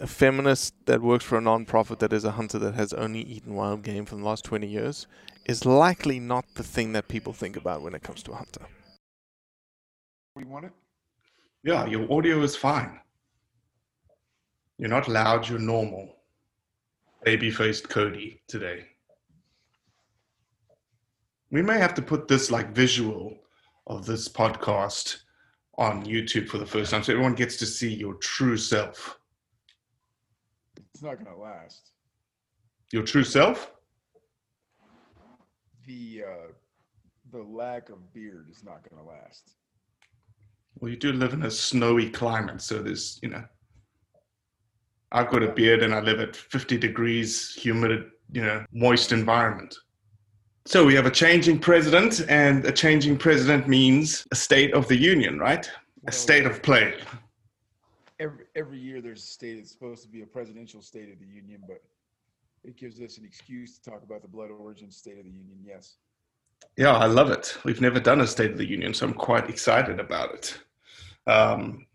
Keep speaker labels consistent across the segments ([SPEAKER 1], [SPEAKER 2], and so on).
[SPEAKER 1] a feminist that works for a non-profit that is a hunter that has only eaten wild game for the last 20 years is likely not the thing that people think about when it comes to a hunter.
[SPEAKER 2] You want it?
[SPEAKER 3] Yeah, your audio is fine. You're not loud, you're normal. Baby faced Cody today. We may have to put this like visual of this podcast on YouTube for the first time so everyone gets to see your true self.
[SPEAKER 2] It's not gonna last.
[SPEAKER 3] Your true self?
[SPEAKER 2] The uh, the lack of beard is not gonna last.
[SPEAKER 3] Well, you do live in a snowy climate, so there's, you know, I've got a beard and I live at 50 degrees, humid, you know, moist environment. So we have a changing president, and a changing president means a state of the union, right? A state of play.
[SPEAKER 2] Every every year there's a state. It's supposed to be a presidential state of the union, but it gives us an excuse to talk about the blood origin state of the union. Yes.
[SPEAKER 3] Yeah, I love it. We've never done a State of the Union, so I'm quite excited about it. Um,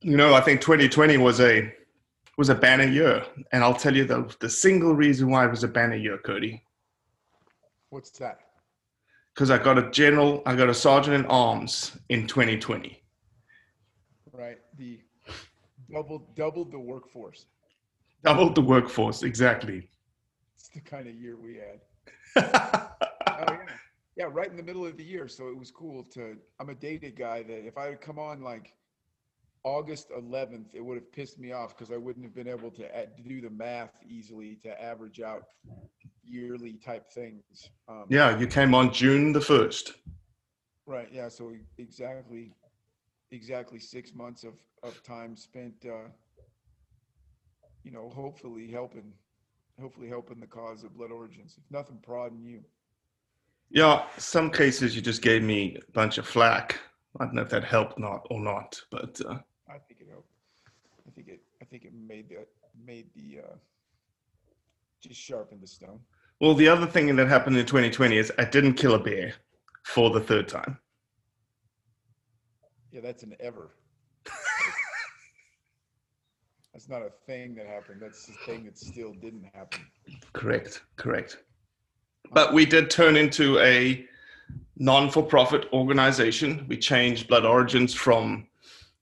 [SPEAKER 3] you know, I think 2020 was a was a banner year, and I'll tell you the the single reason why it was a banner year, Cody,
[SPEAKER 2] What's that?
[SPEAKER 3] because I got a general, I got a sergeant in arms in 2020.
[SPEAKER 2] Right. The double doubled the workforce.
[SPEAKER 3] Doubled the workforce, exactly.
[SPEAKER 2] It's the kind of year we had. oh yeah. Yeah, right in the middle of the year. So it was cool to I'm a dated guy that if I had come on like August 11th, it would have pissed me off because I wouldn't have been able to add, do the math easily to average out yearly type things. Um,
[SPEAKER 3] Yeah, you came on June the first.
[SPEAKER 2] Right. Yeah. So exactly, exactly six months of, of time spent, uh, you know, hopefully helping, hopefully helping the cause of blood origins. If nothing, prodding you.
[SPEAKER 3] Yeah, some cases you just gave me a bunch of flack. I don't know if that helped not or not, but uh,
[SPEAKER 2] I think it helped. I think it. I think it made the made the uh, just sharpened the stone.
[SPEAKER 3] well, the other thing that happened in 2020 is I didn't kill a bear for the third time.
[SPEAKER 2] Yeah, that's an ever. That's not a thing that happened. That's the thing that still didn't happen.
[SPEAKER 3] Correct, correct. But we did turn into a non-for-profit organization. We changed Blood Origins from,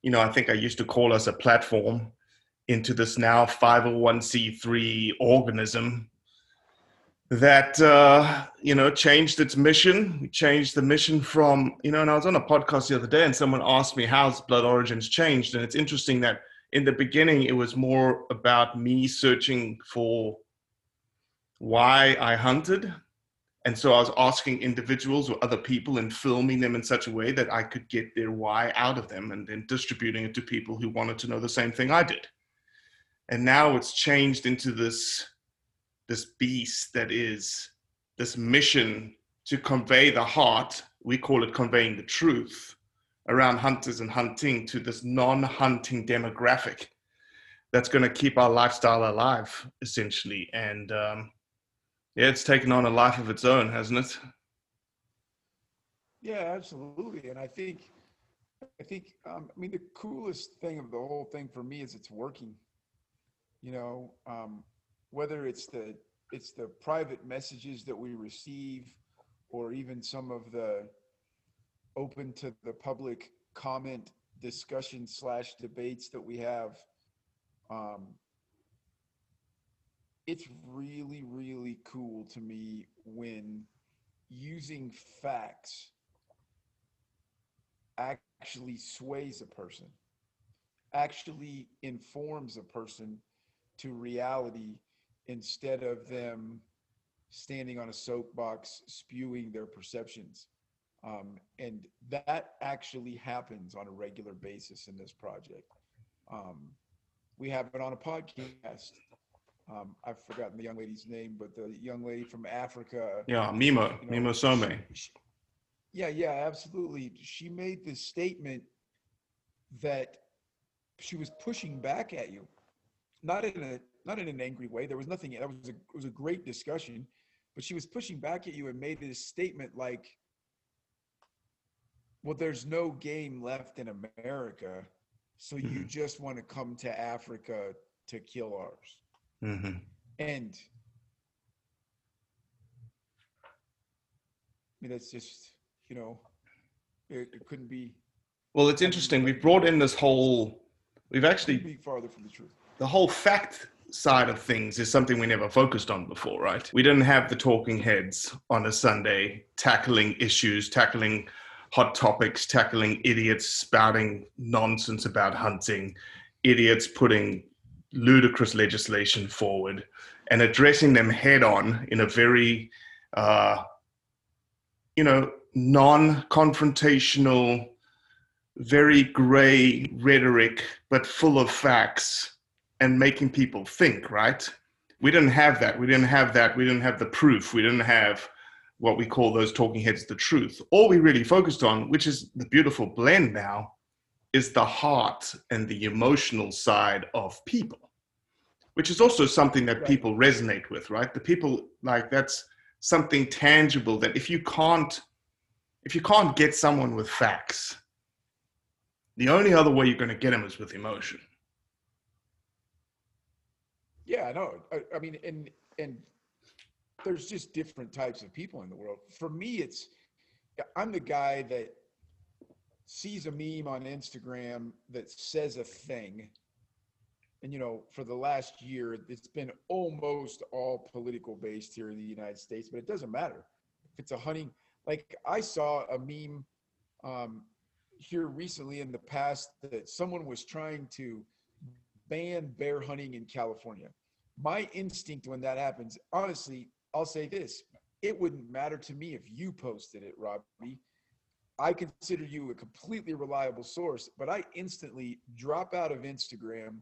[SPEAKER 3] you know, I think I used to call us a platform into this now 501c3 organism that uh, you know changed its mission. We changed the mission from you know, and I was on a podcast the other day, and someone asked me how's Blood Origins changed, and it's interesting that in the beginning it was more about me searching for why I hunted. And so I was asking individuals or other people and filming them in such a way that I could get their why out of them and then distributing it to people who wanted to know the same thing I did. And now it's changed into this this beast that is this mission to convey the heart, we call it conveying the truth around hunters and hunting to this non-hunting demographic that's going to keep our lifestyle alive essentially and um, yeah it's taken on a life of its own hasn't it
[SPEAKER 2] Yeah, absolutely. And I think, I think, um, I mean, the coolest thing of the whole thing for me is it's working. You know, um, whether it's the it's the private messages that we receive, or even some of the open to the public comment discussion slash debates that we have. Um, it's really, really cool to me when using facts actually sways a person, actually informs a person to reality instead of them standing on a soapbox spewing their perceptions. Um, and that actually happens on a regular basis in this project. Um, we have it on a podcast. Um, I've forgotten the young lady's name, but the young lady from Africa.
[SPEAKER 3] yeah Mima,
[SPEAKER 2] you know,
[SPEAKER 3] mimo some
[SPEAKER 2] yeah, yeah, absolutely. She made this statement that she was pushing back at you, not in a not in an angry way. There was nothing. That was a it was a great discussion, but she was pushing back at you and made this statement like, "Well, there's no game left in America, so you
[SPEAKER 3] Mhm.
[SPEAKER 2] just want to come to Africa to kill ours."
[SPEAKER 3] hmm
[SPEAKER 2] And I mean, that's just you know, it, it couldn't be
[SPEAKER 3] well it's interesting we've brought in this whole we've actually
[SPEAKER 2] be farther from the truth.
[SPEAKER 3] the whole fact side of things is something we never focused on before, right? We didn't have the talking heads on a Sunday tackling issues, tackling hot topics, tackling idiots spouting nonsense about hunting, idiots putting ludicrous legislation forward and addressing them head on in a very, uh, you know, non confrontational, very gray rhetoric, but full of facts and making people think, right? We didn't have that. We didn't have that. We didn't have the proof. We didn't have what we call those talking heads the truth. All we really focused on, which is the beautiful blend now, is the heart and the emotional side of people, which is also something that
[SPEAKER 2] Right.
[SPEAKER 3] people resonate with, right? The people like that's something tangible that if you can't if you can't get someone with facts, the only other way you're going to get them is with emotion.
[SPEAKER 2] Yeah, no, I, I mean, and and there's just different types of people in the world. For me, it's I'm the guy that sees a meme on Instagram that says a thing, and you know, for the last year, it's been almost all political based here in the United States, but it doesn't matter if it's a hunting. Like I saw a meme um, here recently in the past that someone was trying to ban bear hunting in California. My instinct when that happens, honestly, I'll say this: it wouldn't matter to me if you posted it, Robbie. I consider you a completely reliable source, but I instantly drop out of Instagram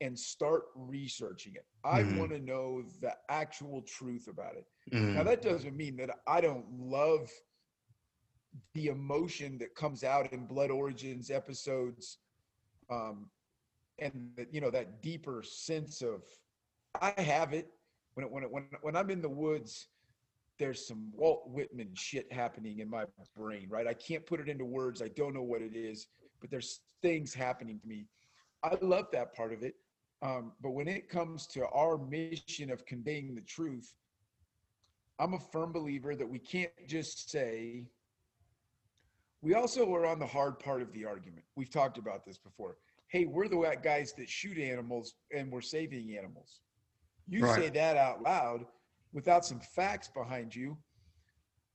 [SPEAKER 2] and start researching it. I
[SPEAKER 3] Mhm.
[SPEAKER 2] want to know the actual truth about it.
[SPEAKER 3] Mm.
[SPEAKER 2] Now that doesn't mean that I don't love the emotion that comes out in Blood Origins episodes, um, and you know that deeper sense of I have it when when when when I'm in the woods. There's some Walt Whitman shit happening in my brain, right? I can't put it into words. I don't know what it is, but there's things happening to me. I love that part of it. Um, but when it comes to our mission of conveying the truth, I'm a firm believer that we can't just say we also are on the hard part of the argument. We've talked about this before. Hey, we're the guys that shoot animals and we're saving animals. You
[SPEAKER 3] Right.
[SPEAKER 2] say that out loud without some facts behind you,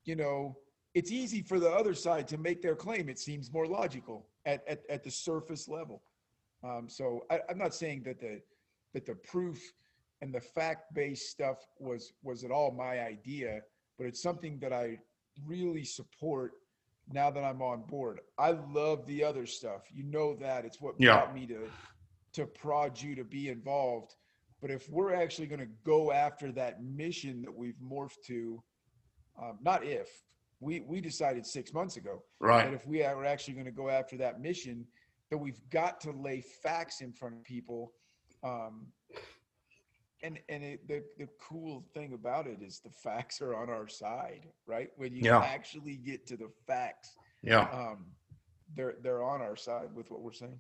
[SPEAKER 2] you know, it's easy for the other side to make their claim. It seems more logical at, at, at the surface level. Um, so I, I'm not saying that the that the proof and the fact-based stuff was was at all my idea, but it's something that I really support now that I'm on board. I love the other stuff. You know that it's what
[SPEAKER 3] Yeah.
[SPEAKER 2] brought me to to prod you to be involved. But if we're actually going to go after that mission that we've morphed to, um, not if we we decided six months ago
[SPEAKER 3] Right.
[SPEAKER 2] that if we are actually going to go after that mission, that we've got to lay facts in front of people. Um, and and it, the the cool thing about it is the facts are on our side, right? When you
[SPEAKER 3] Yeah.
[SPEAKER 2] actually get to the facts,
[SPEAKER 3] Yeah.
[SPEAKER 2] um, they're they're on our side with what we're saying.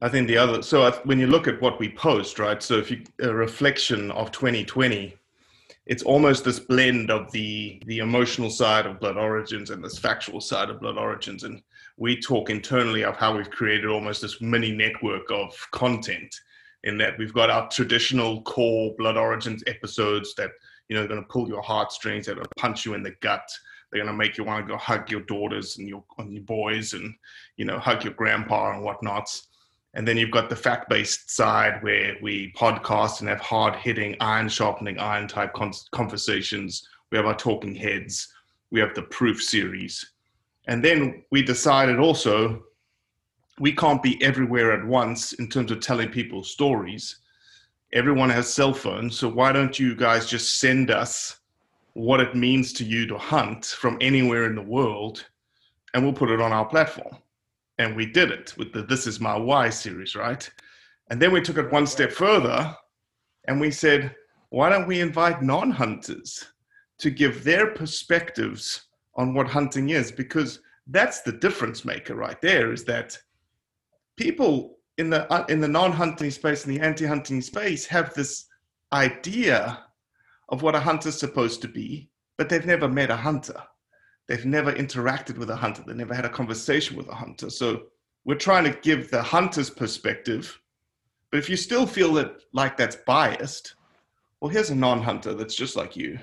[SPEAKER 3] I think the other, so when you look at what we post, right? So if you, a reflection of 2020, it's almost this blend of the the emotional side of Blood Origins and this factual side of Blood Origins. And we talk internally of how we've created almost this mini network of content in that we've got our traditional core Blood Origins episodes that, you know, are going to pull your heartstrings, that will punch you in the gut. They're going to make you want to go hug your daughters and your, and your boys and, you know, hug your grandpa and whatnot. And then you've got the fact based side where we podcast and have hard hitting, iron sharpening, iron type con- conversations. We have our talking heads. We have the proof series. And then we decided also we can't be everywhere at once in terms of telling people stories. Everyone has cell phones. So why don't you guys just send us what it means to you to hunt from anywhere in the world and we'll put it on our platform? And we did it with the This Is My Why series, right? And then we took it one step further and we said, why don't we invite non hunters to give their perspectives on what hunting is? Because that's the difference maker right there is that people in the, uh, in the non hunting space and the anti hunting space have this idea of what a hunter's supposed to be, but they've never met a hunter they've never interacted with a hunter. They never had a conversation with a hunter. So we're trying to give the hunter's perspective. But if you still feel that like that's biased well here's a non-hunter that's just like you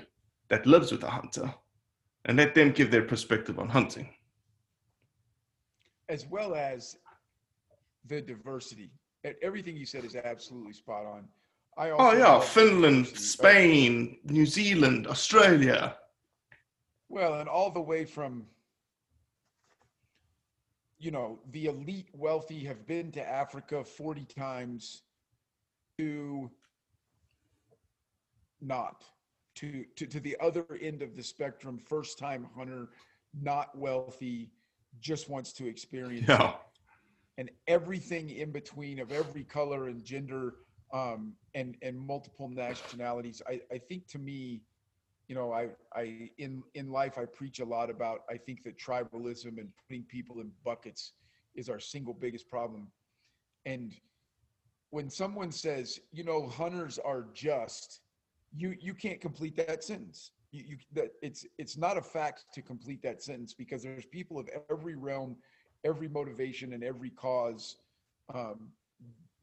[SPEAKER 3] that lives with a hunter and let them give their perspective on hunting.
[SPEAKER 2] As well as the diversity. Everything you said is absolutely spot on. I oh, also
[SPEAKER 3] oh yeah finland spain new zealand australia
[SPEAKER 2] Well, and all the way from, you know, the elite wealthy have been to Africa 40 times to not to, to, to the other end of the spectrum, first time hunter, not wealthy, just wants to experience it.
[SPEAKER 3] yeah
[SPEAKER 2] and everything in between of every color and gender um, and and multiple nationalities. I, I think to me, you know, I I in in life I preach a lot about I think that tribalism and putting people in buckets is our single biggest problem. And when someone says, you know, hunters are just, you you can't complete that sentence. You, you that it's it's not a fact to complete that sentence because there's people of every realm, every motivation, and every cause um,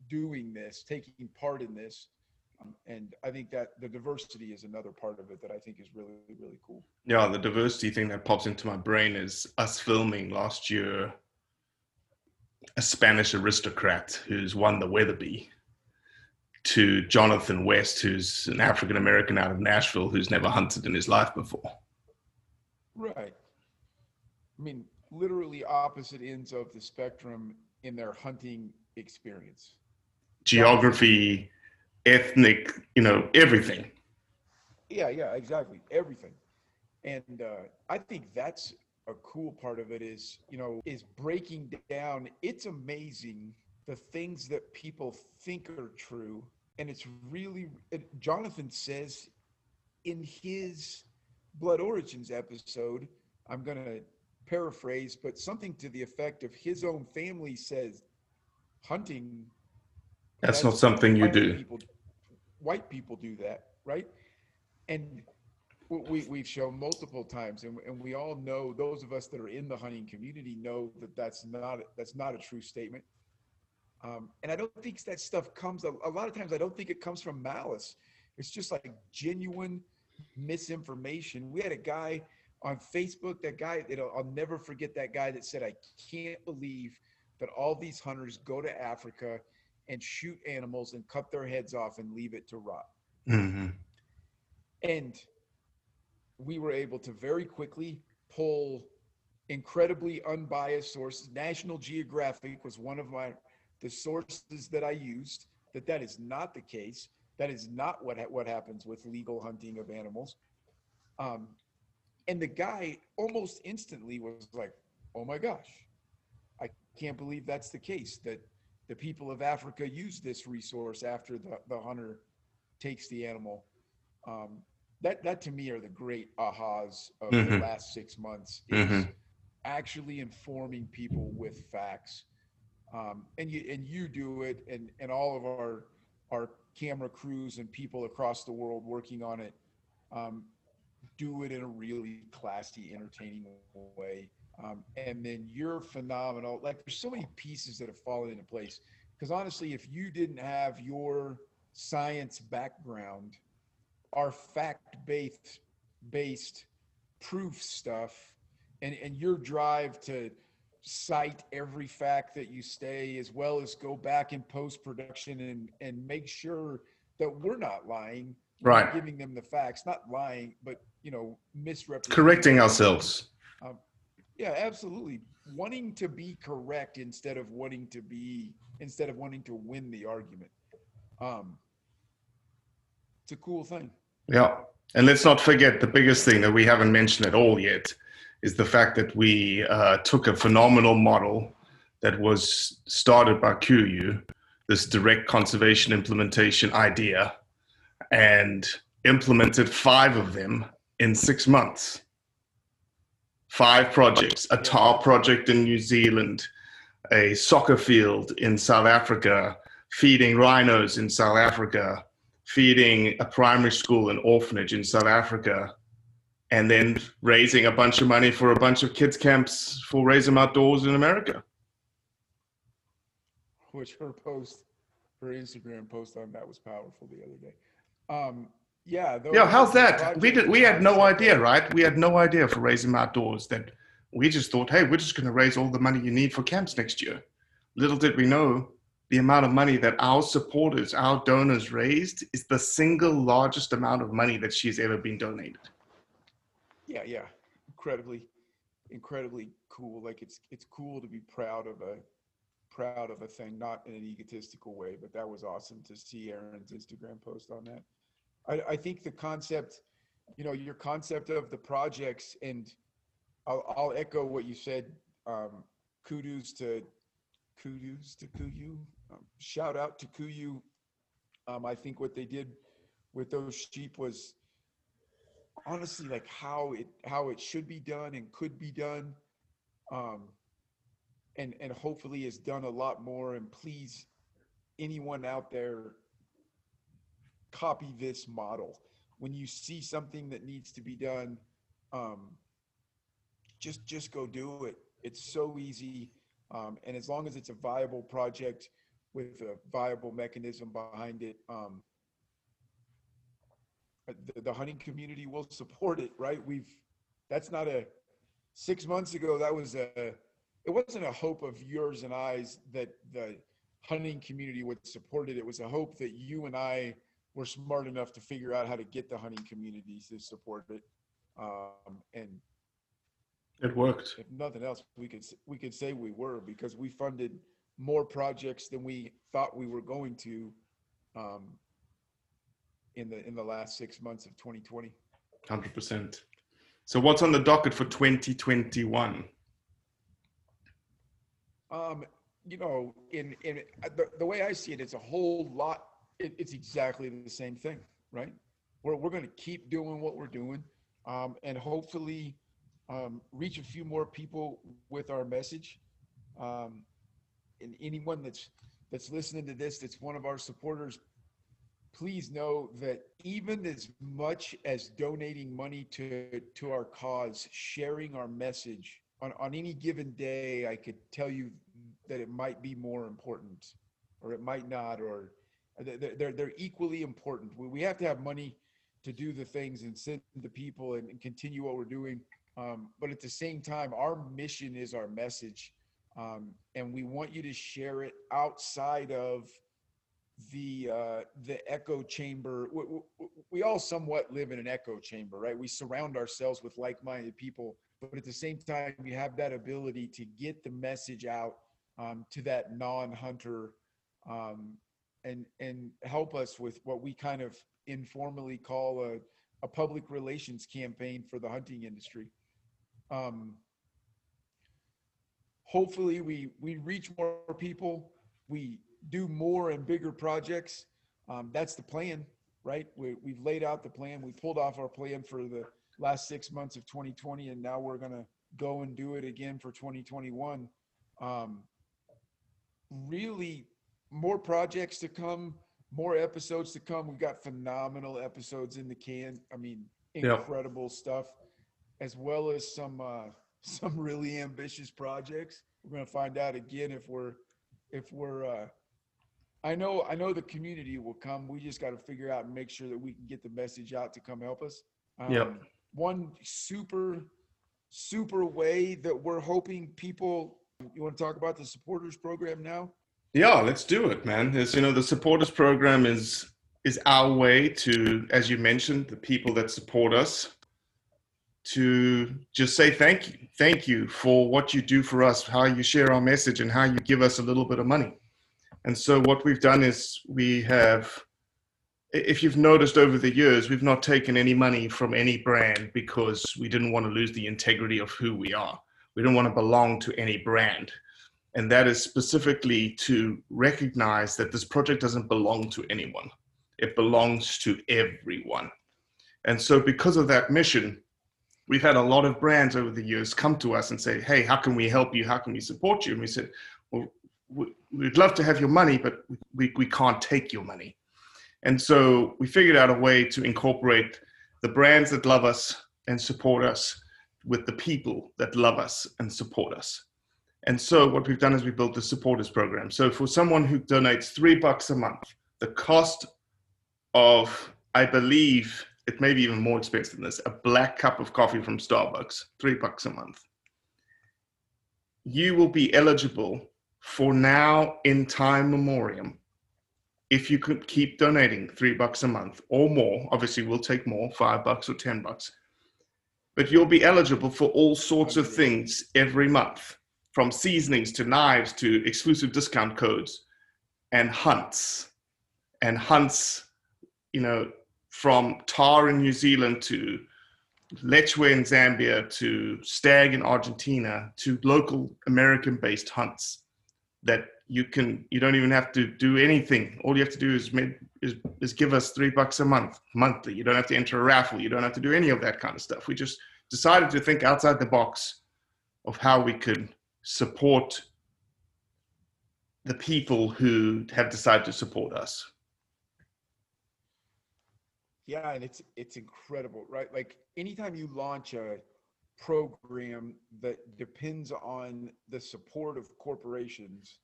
[SPEAKER 2] doing this, taking part in this. Um, and I think that the diversity is another part of it that I think is really, really cool.
[SPEAKER 3] Yeah, the diversity thing that pops into my brain is us filming last year a Spanish aristocrat who's won the Weatherby to Jonathan West, who's an African American out of Nashville who's never hunted in his life before.
[SPEAKER 2] Right. I mean, literally opposite ends of the spectrum in their hunting experience.
[SPEAKER 3] Geography, ethnic, you know, everything.
[SPEAKER 2] Yeah, yeah, exactly. Everything. And uh, I think that's a cool part of it is, you know, is breaking down. It's amazing the things that people think are true. And it's really, it, Jonathan says in his Blood Origins episode, I'm going to paraphrase, but something to the effect of his own family says hunting.
[SPEAKER 3] That's not something you do.
[SPEAKER 2] People, white people do that, right? And we, we've shown multiple times and, and we all know those of us that are in the hunting community know that that's not that's not a true statement um, and i don't think that stuff comes a, a lot of times i don't think it comes from malice it's just like genuine misinformation we had a guy on facebook that guy you know i'll never forget that guy that said i can't believe that all these hunters go to africa and shoot animals and cut their heads off and leave it to rot
[SPEAKER 3] Mm-hmm.
[SPEAKER 2] and we were able to very quickly pull incredibly unbiased sources. National Geographic was one of my the sources that I used. That that is not the case. That is not what ha- what happens with legal hunting of animals. Um, and the guy almost instantly was like, "Oh my gosh, I can't believe that's the case. That the people of Africa use this resource after the, the hunter takes the animal." Um, that that to me are the great ahas of the
[SPEAKER 3] Mhm.
[SPEAKER 2] last six months is
[SPEAKER 3] Mhm.
[SPEAKER 2] actually informing people with facts um, and you and you do it and and all of our our camera crews and people across the world working on it um, do it in a really classy entertaining way um, and then you're phenomenal like there's so many pieces that have fallen into place because honestly if you didn't have your science background our fact-based based proof stuff and and your drive to cite every fact that you say as well as go back in post production and and make sure that we're not lying
[SPEAKER 3] Right.
[SPEAKER 2] giving them the facts not lying but you know misrepresenting
[SPEAKER 3] Correcting ourselves.
[SPEAKER 2] um, yeah absolutely wanting to be correct instead of wanting to be instead of wanting to win the argument um it's a cool thing
[SPEAKER 3] Yeah. And let's not forget the biggest thing that we haven't mentioned at all yet is the fact that we uh, took a phenomenal model that was started by KUIU, this direct conservation implementation idea, and implemented five of them in six months. Five projects a tahr project in New Zealand, a soccer field in South Africa, feeding rhinos in South Africa, feeding a primary school and orphanage in South Africa, and then raising a bunch of money for a bunch of kids' camps for Raise 'em Outdoors in America.
[SPEAKER 2] which her post, her Instagram post on that was powerful the other day. Um, yeah.
[SPEAKER 3] Yeah, how's that? We did. We had no idea, right? We had no idea for Raise 'em Outdoors that we just thought, hey, we're just going to raise all the money you need for camps next year. Little did we know the amount of money that our supporters, our donors raised is the single largest amount of money that she's ever been donated.
[SPEAKER 2] Yeah, yeah, incredibly, incredibly cool. Like it's it's cool to be proud of a proud of a thing, not in an egotistical way, but that was awesome to see Erin's Instagram post on that. I, I think the concept, you know, your concept of the projects, and I'll, I'll echo what you said. Um, kudos to kudos to KUIU. Um, shout out to KUIU. Um, I think what they did with those sheep was honestly like how it how it should be done and could be done um and and hopefully is done a lot more and please anyone out there copy this model when you see something that needs to be done um just just go do it it's so easy um and as long as it's a viable project with a viable mechanism behind it um the, the hunting community will support it, right? We've, that's not a, six months ago, that was a, it wasn't a hope of yours and I's that the hunting community would support it. It was a hope that you and I were smart enough to figure out how to get the hunting communities to support it. Um, and
[SPEAKER 3] It worked.
[SPEAKER 2] if nothing else, we could, we could say we were because we funded more projects than we thought we were going to, um, in the, in the last six months of 2020.
[SPEAKER 3] Hundred percent. So what's on the docket for 2021?
[SPEAKER 2] Um, you know, in in the, the way I see it, it's a whole lot. It, it's exactly the same thing, right? We're we're going to keep doing what we're doing, um, and hopefully um, reach a few more people with our message. Um, and anyone that's that's listening to this, that's one of our supporters, please know that even as much as donating money to to our cause, sharing our message on, on any given day, I could tell you that it might be more important, or it might not, or they're they're, they're equally important. We, we have to have money to do the things and send the people and, and continue what we're doing. Um, but at the same time, our mission is our message, um, and we want you to share it outside of the uh, the echo chamber. We, we, we, all somewhat live in an echo chamber, right? We surround ourselves with like-minded people, but at the same time, you have that ability to get the message out um, to that non-hunter um, and and help us with what we kind of informally call a, a public relations campaign for the hunting industry. Um, hopefully, we we reach more people. We do more and bigger projects. Um, that's the plan, right? We, we've laid out the plan. We pulled off our plan for the last six months of 2020, and now we're to go and do it again for 2021. Um, really, more projects to come, more episodes to come. We've got phenomenal episodes in the can. I mean, incredible stuff, as well as some uh, some really ambitious projects. We're going to find out again if we're if we're uh, I know I know the community will come. We just got to figure out and make sure that we can get the message out to come help us.
[SPEAKER 3] Um, yep.
[SPEAKER 2] One super super way that we're hoping people. You want to talk about the supporters program now?
[SPEAKER 3] Yeah, let's do it, man. As you know, the supporters program is is our way to, as you mentioned, the people that support us, to just say thank you, thank you for what you do for us, how you share our message, and how you give us a little bit of money. And so what we've done is we have, if you've noticed over the years, we've not taken any money from any brand because we didn't want to lose the integrity of who we are. We don't want to belong to any brand. And that is specifically to recognize that this project doesn't belong to anyone. It belongs to everyone. And so because of that mission, we've had a lot of brands over the years come to us and say, hey, how can we help you? How can we support you? And we said, well, we'd love to have your money, but we, we can't take your money. And so we figured out a way to incorporate the brands that love us and support us with the people that love us and support us. And so what we've done is we built the supporters program. So for someone who donates three bucks a month, the cost of, I believe, it may be even more expensive than this, a black cup of coffee from Starbucks, three bucks a month. You will be eligible for now in time memoriam, if you could keep donating three bucks a month or more, obviously we'll take more, five bucks or 10 bucks, but you'll be eligible for all sorts of things every month, from seasonings to knives to exclusive discount codes and hunts. And hunts, you know, from tahr in New Zealand to lechwe in Zambia to stag in Argentina to local American based hunts that you can you don't even have to do anything. All you have to do is is, is give us three bucks a month monthly. You don't have to enter a raffle. You don't have to do any of that kind of stuff. We just decided to think outside the box of how we could support the people who have decided to support us.
[SPEAKER 2] Yeah and it's it's incredible right? Like anytime you launch a program that depends on the support of corporations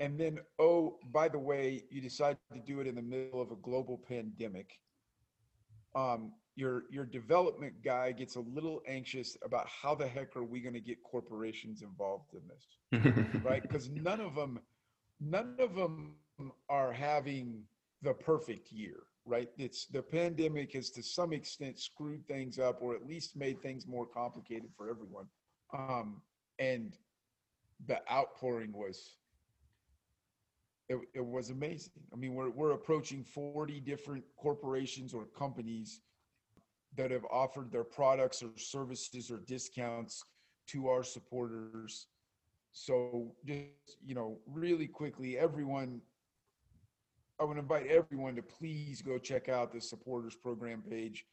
[SPEAKER 2] and then oh by the way you decide to do it in the middle of a global pandemic um, your your development guy gets a little anxious about how the heck are we going to get corporations involved in this right because none of them none of them are having the perfect year right? It's the pandemic has to some extent screwed things up or at least made things more complicated for everyone. Um, and the outpouring was it, it was amazing. I mean, we're we're approaching 40 different corporations or companies that have offered their products or services or discounts to our supporters. So just you know, really quickly, everyone I would invite everyone to please go check out the supporters program page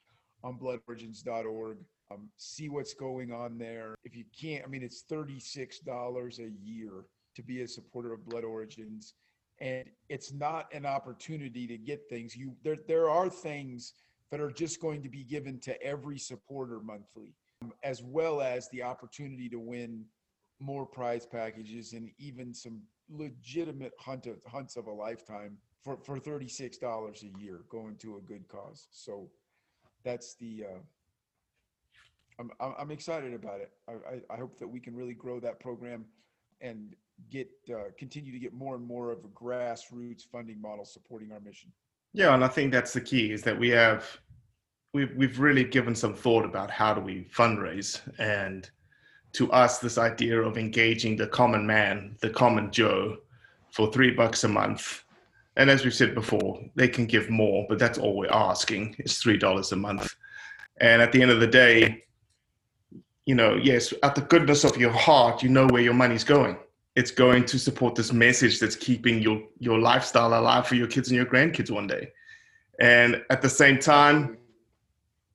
[SPEAKER 2] on bloodorigins.org. Um, see what's going on there. If you can't, I mean, it's $36 a year to be a supporter of Blood Origins. and it's not an opportunity to get things. You there there are things that are just going to be given to every supporter monthly, as well as the opportunity to win more prize packages and even some legitimate hunt of, hunts of a lifetime for, for $36 a year going to a good cause. So that's the, uh, I'm, I'm excited about it. I, I, I hope that we can really grow that program and get, uh, continue to get more and more of a grassroots funding model supporting our mission.
[SPEAKER 3] Yeah, and I think that's the key is that we have we've we've really given some thought about how do we fundraise and to us this idea of engaging the common man, the common Joe for 3 bucks a month. And as we've said before, they can give more, but that's all we're asking is $3 a month. And at the end of the day, you know, yes, at the goodness of your heart, you know where your money's going. It's going to support this message that's keeping your your lifestyle alive for your kids and your grandkids one day. And at the same time,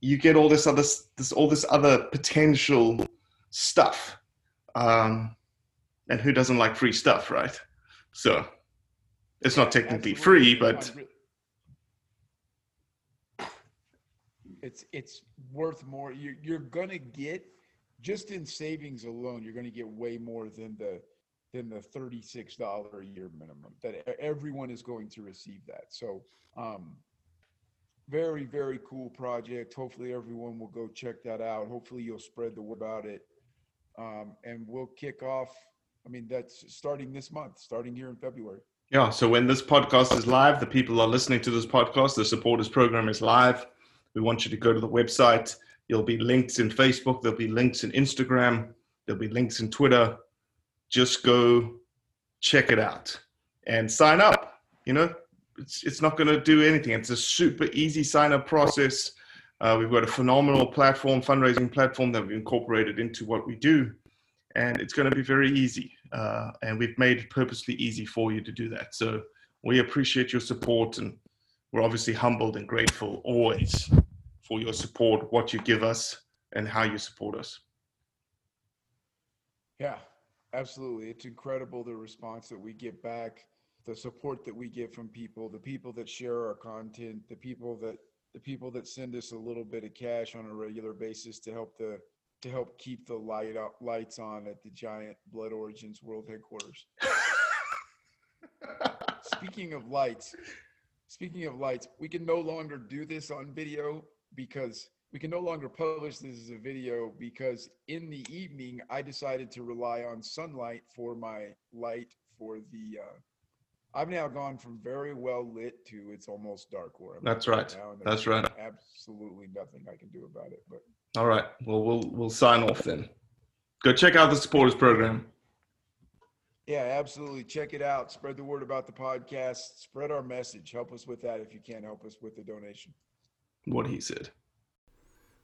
[SPEAKER 3] you get all this other this all this other potential stuff. Um, and who doesn't like free stuff, right? So it's not technically free, but
[SPEAKER 2] it's it's worth more. You're you're gonna get just in savings alone, you're gonna get way more than the than the thirty six dollar a year minimum. That everyone is going to receive that. So um very very cool project. Hopefully everyone will go check that out. Hopefully you'll spread the word about it. Um, and we'll kick off. I mean that's starting this month, starting here in February.
[SPEAKER 3] Yeah, so when this podcast is live, the people are listening to this podcast, the supporters program is live. We want you to go to the website. There'll be links in Facebook, there'll be links in Instagram, there'll be links in Twitter. Just go check it out and sign up. You know, it's, it's not going to do anything. It's a super easy sign up process. Uh, we've got a phenomenal platform, fundraising platform that we've incorporated into what we do. And it's going to be very easy. Uh, and we've made it purposely easy for you to do that. So we appreciate your support and we're obviously humbled and grateful always for your support, what you give us, and how you support us.
[SPEAKER 2] Yeah, absolutely. It's incredible the response that we get back, the support that we get from people, the people that share our content, the people that the people that send us a little bit of cash on a regular basis to help the to help keep the light up lights on at the giant Blood Origins World Headquarters. speaking of lights, speaking of lights, we can no longer do this on video because we can no longer publish this as a video because in the evening I decided to rely on sunlight for my light for the uh I've now gone from very well lit to it's almost dark where I'm
[SPEAKER 3] That's
[SPEAKER 2] at
[SPEAKER 3] right. That's right.
[SPEAKER 2] Absolutely nothing I can do about it. But
[SPEAKER 3] All right. Well, we'll we'll sign off then. Go check out the supporters program.
[SPEAKER 2] yeah, absolutely. Check it out. Spread the word about the podcast. Spread our message. Help us with that if you can't help us with the donation.
[SPEAKER 3] What he said.